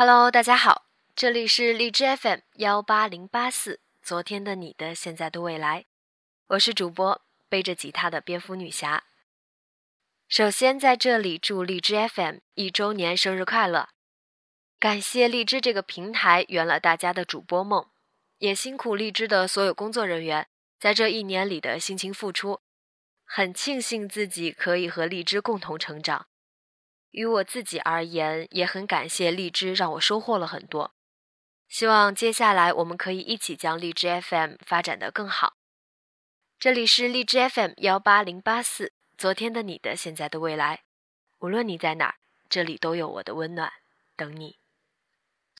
Hello，大家好，这里是荔枝 FM 幺八零八四，昨天的你的现在的未来，我是主播背着吉他的蝙蝠女侠。首先在这里祝荔枝 FM 一周年生日快乐！感谢荔枝这个平台圆了大家的主播梦，也辛苦荔枝的所有工作人员在这一年里的辛勤付出，很庆幸自己可以和荔枝共同成长。于我自己而言，也很感谢荔枝让我收获了很多。希望接下来我们可以一起将荔枝 FM 发展得更好。这里是荔枝 FM 幺八零八四，昨天的你的现在的未来，无论你在哪儿，这里都有我的温暖等你。